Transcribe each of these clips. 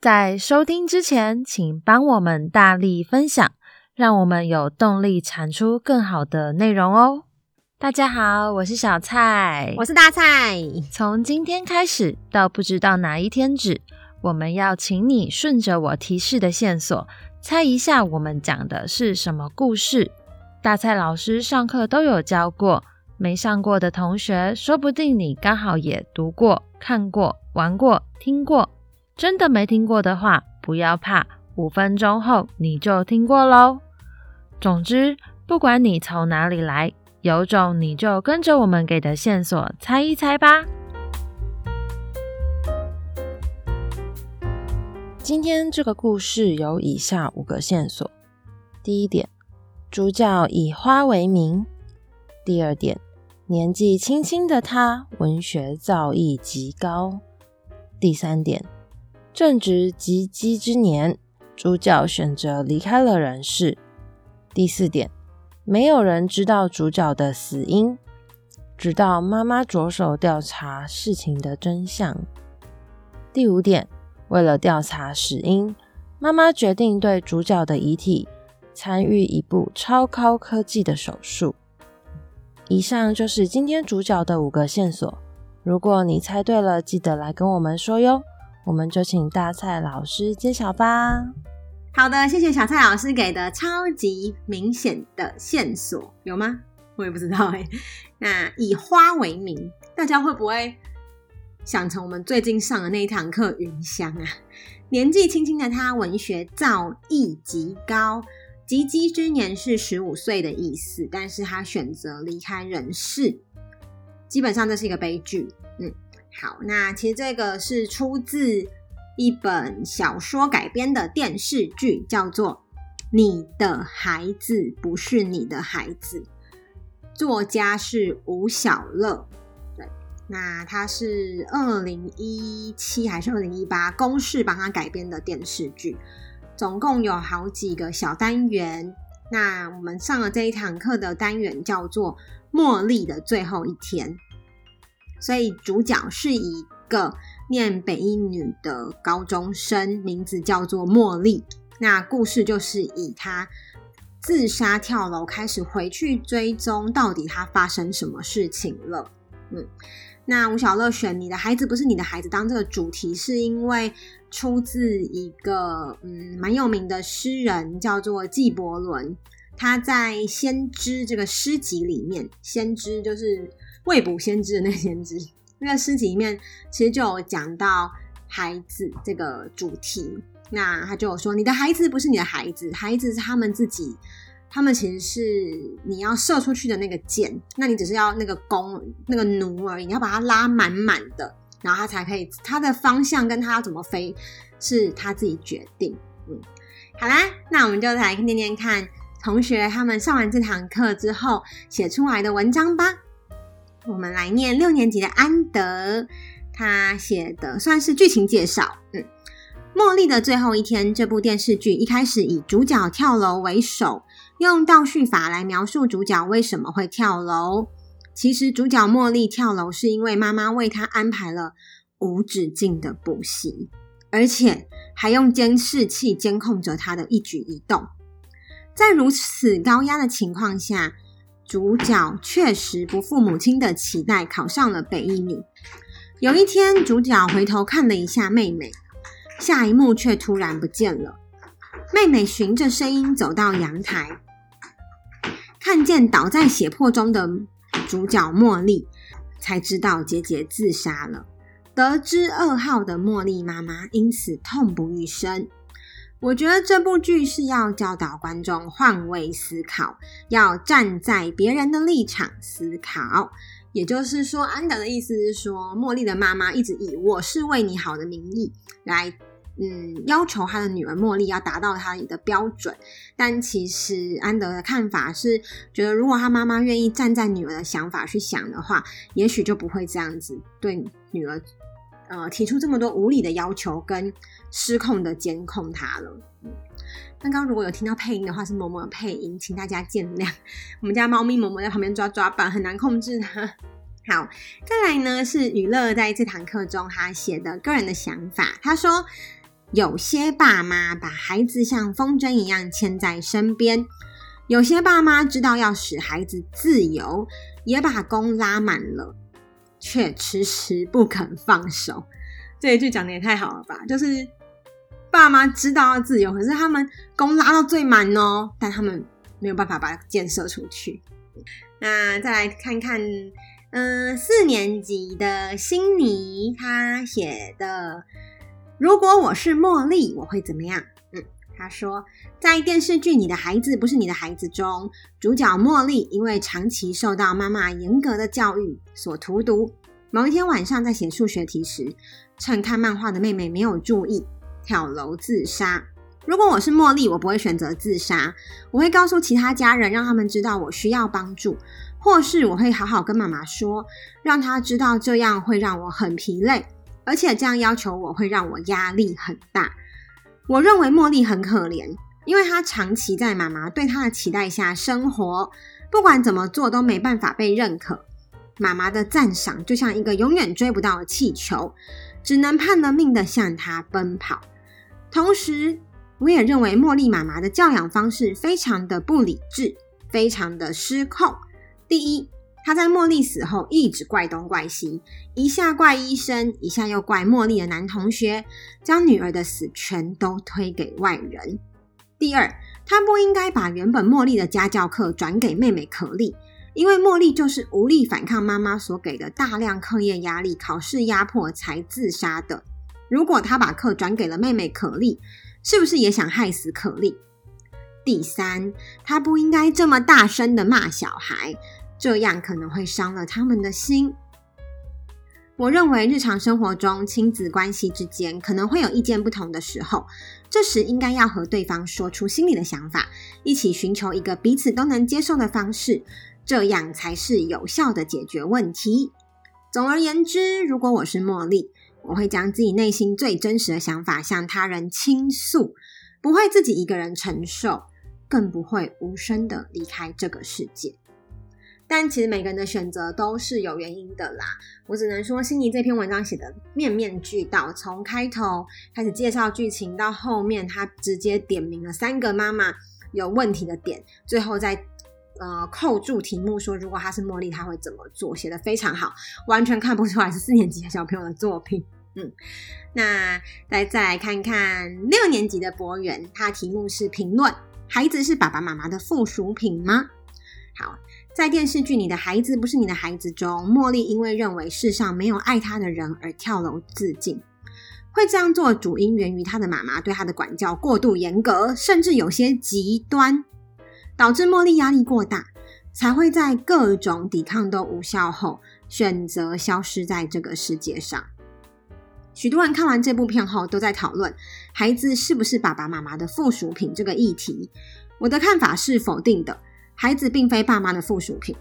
在收听之前，请帮我们大力分享，让我们有动力产出更好的内容哦。大家好，我是小蔡，我是大蔡。从今天开始到不知道哪一天止，我们要请你顺着我提示的线索，猜一下我们讲的是什么故事。大蔡老师上课都有教过，没上过的同学，说不定你刚好也读过、看过、玩过、听过。真的没听过的话，不要怕，五分钟后你就听过喽。总之，不管你从哪里来，有种你就跟着我们给的线索猜一猜吧。今天这个故事有以下五个线索：第一点，主角以花为名；第二点，年纪轻轻的他文学造诣极高；第三点。正值及笄之年，主角选择离开了人世。第四点，没有人知道主角的死因，直到妈妈着手调查事情的真相。第五点，为了调查死因，妈妈决定对主角的遗体参与一部超高科技的手术。以上就是今天主角的五个线索。如果你猜对了，记得来跟我们说哟。我们就请大蔡老师揭晓吧。好的，谢谢小蔡老师给的超级明显的线索，有吗？我也不知道哎。那以花为名，大家会不会想成我们最近上的那一堂课《云香》啊？年纪轻轻的他，文学造诣极高，及笄之年是十五岁的意思，但是他选择离开人世，基本上这是一个悲剧。嗯。好，那其实这个是出自一本小说改编的电视剧，叫做《你的孩子不是你的孩子》，作家是吴晓乐。对，那他是二零一七还是二零一八公视帮他改编的电视剧，总共有好几个小单元。那我们上了这一堂课的单元叫做《茉莉的最后一天》。所以主角是一个念北一女的高中生，名字叫做茉莉。那故事就是以她自杀跳楼开始，回去追踪到底她发生什么事情了。嗯，那吴小乐选你的孩子不是你的孩子当这个主题，是因为出自一个嗯蛮有名的诗人，叫做纪伯伦。他在《先知》这个诗集里面，先知就是。未卜先知的那先知，那个诗集里面其实就有讲到孩子这个主题。那他就有说，你的孩子不是你的孩子，孩子是他们自己，他们其实是你要射出去的那个箭，那你只是要那个弓那个弩而已，你要把它拉满满的，然后他才可以，他的方向跟他要怎么飞是他自己决定。嗯，好啦，那我们就来念念看同学他们上完这堂课之后写出来的文章吧。我们来念六年级的安德，他写的算是剧情介绍。嗯，《茉莉的最后一天》这部电视剧一开始以主角跳楼为首，用倒叙法来描述主角为什么会跳楼。其实主角茉莉跳楼是因为妈妈为她安排了无止境的补习，而且还用监视器监控着她的一举一动。在如此高压的情况下，主角确实不负母亲的期待，考上了北一女。有一天，主角回头看了一下妹妹，下一幕却突然不见了。妹妹循着声音走到阳台，看见倒在血泊中的主角茉莉，才知道姐姐自杀了。得知噩耗的茉莉妈妈因此痛不欲生。我觉得这部剧是要教导观众换位思考，要站在别人的立场思考。也就是说，安德的意思是说，茉莉的妈妈一直以“我是为你好”的名义来，嗯，要求她的女儿茉莉要达到她的标准。但其实安德的看法是，觉得如果他妈妈愿意站在女儿的想法去想的话，也许就不会这样子对女儿。呃，提出这么多无理的要求跟失控的监控他了。刚刚如果有听到配音的话，是嬷嬷的配音，请大家见谅。我们家猫咪嬷嬷在旁边抓抓板，很难控制它。好，再来呢是雨乐在这堂课中他写的个人的想法。他说，有些爸妈把孩子像风筝一样牵在身边，有些爸妈知道要使孩子自由，也把弓拉满了，却迟迟不肯放手。这一句讲的也太好了吧？就是爸妈知道要自由，可是他们弓拉到最满哦，但他们没有办法把箭射出去。那再来看看，嗯、四年级的辛尼他写的。如果我是茉莉，我会怎么样？他说，在电视剧《你的孩子不是你的孩子》中，主角茉莉因为长期受到妈妈严格的教育所荼毒，某一天晚上在写数学题时，趁看漫画的妹妹没有注意，跳楼自杀。如果我是茉莉，我不会选择自杀，我会告诉其他家人，让他们知道我需要帮助，或是我会好好跟妈妈说，让她知道这样会让我很疲累。而且这样要求我会让我压力很大。我认为茉莉很可怜，因为她长期在妈妈对她的期待下生活，不管怎么做都没办法被认可。妈妈的赞赏就像一个永远追不到的气球，只能拼了命的向她奔跑。同时，我也认为茉莉妈妈的教养方式非常的不理智，非常的失控。第一。他在茉莉死后一直怪东怪西，一下怪医生，一下又怪茉莉的男同学，将女儿的死全都推给外人。第二，他不应该把原本茉莉的家教课转给妹妹可莉，因为茉莉就是无力反抗妈妈所给的大量课业压力、考试压迫才自杀的。如果他把课转给了妹妹可莉，是不是也想害死可莉？第三，他不应该这么大声的骂小孩。这样可能会伤了他们的心。我认为日常生活中亲子关系之间可能会有意见不同的时候，这时应该要和对方说出心里的想法，一起寻求一个彼此都能接受的方式，这样才是有效的解决问题。总而言之，如果我是茉莉，我会将自己内心最真实的想法向他人倾诉，不会自己一个人承受，更不会无声的离开这个世界。但其实每个人的选择都是有原因的啦。我只能说，辛尼这篇文章写的面面俱到，从开头开始介绍剧情，到后面他直接点明了三个妈妈有问题的点，最后再呃扣住题目说，如果他是茉莉，他会怎么做？写得非常好，完全看不出来是四年级的小朋友的作品。嗯，那再再来看看六年级的博远，他题目是评论：孩子是爸爸妈妈的附属品吗？好。在电视剧《你的孩子不是你的孩子》中，茉莉因为认为世上没有爱她的人而跳楼自尽。会这样做主因源于她的妈妈对她的管教过度严格，甚至有些极端，导致茉莉压力过大，才会在各种抵抗都无效后，选择消失在这个世界上。许多人看完这部片后，都在讨论孩子是不是爸爸妈妈的附属品这个议题。我的看法是否定的。孩子并非爸妈的附属品，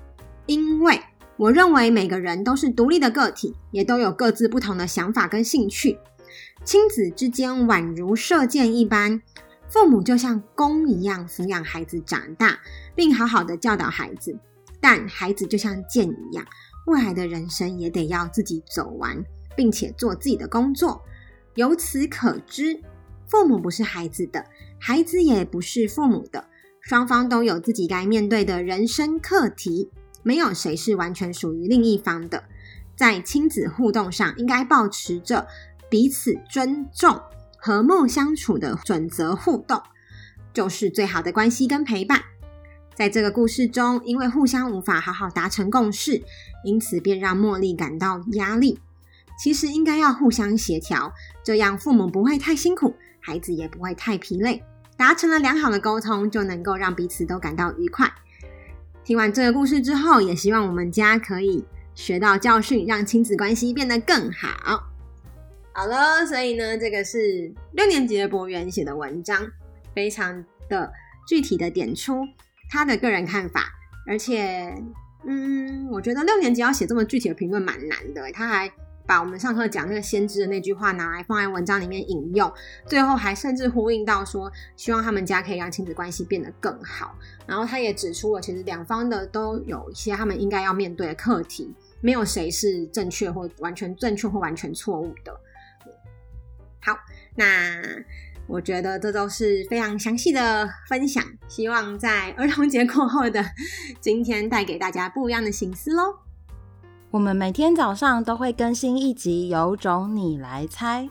因为我认为每个人都是独立的个体，也都有各自不同的想法跟兴趣。亲子之间宛如射箭一般，父母就像弓一样抚养孩子长大，并好好的教导孩子。但孩子就像箭一样，未来的人生也得要自己走完，并且做自己的工作。由此可知，父母不是孩子的，孩子也不是父母的。双方都有自己该面对的人生课题，没有谁是完全属于另一方的。在亲子互动上，应该保持着彼此尊重、和睦相处的准则互动，就是最好的关系跟陪伴。在这个故事中，因为互相无法好好达成共识，因此便让茉莉感到压力。其实应该要互相协调，这样父母不会太辛苦，孩子也不会太疲累。达成了良好的沟通，就能够让彼此都感到愉快。听完这个故事之后，也希望我们家可以学到教训，让亲子关系变得更好。好了，所以呢，这个是六年级的博元写的文章，非常的具体的点出他的个人看法，而且，嗯，我觉得六年级要写这么具体的评论蛮难的，他还。把我们上课讲那个先知的那句话拿来放在文章里面引用，最后还甚至呼应到说，希望他们家可以让亲子关系变得更好。然后他也指出了，其实两方的都有一些他们应该要面对的课题，没有谁是正确或完全正确或完全错误的。好，那我觉得这都是非常详细的分享，希望在儿童节过后的今天带给大家不一样的省思喽。我们每天早上都会更新一集，有种你来猜。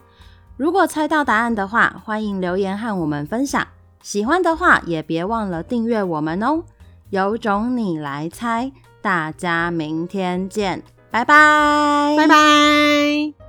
如果猜到答案的话，欢迎留言和我们分享。喜欢的话，也别忘了订阅我们哦。有种你来猜，大家明天见，拜拜，拜拜。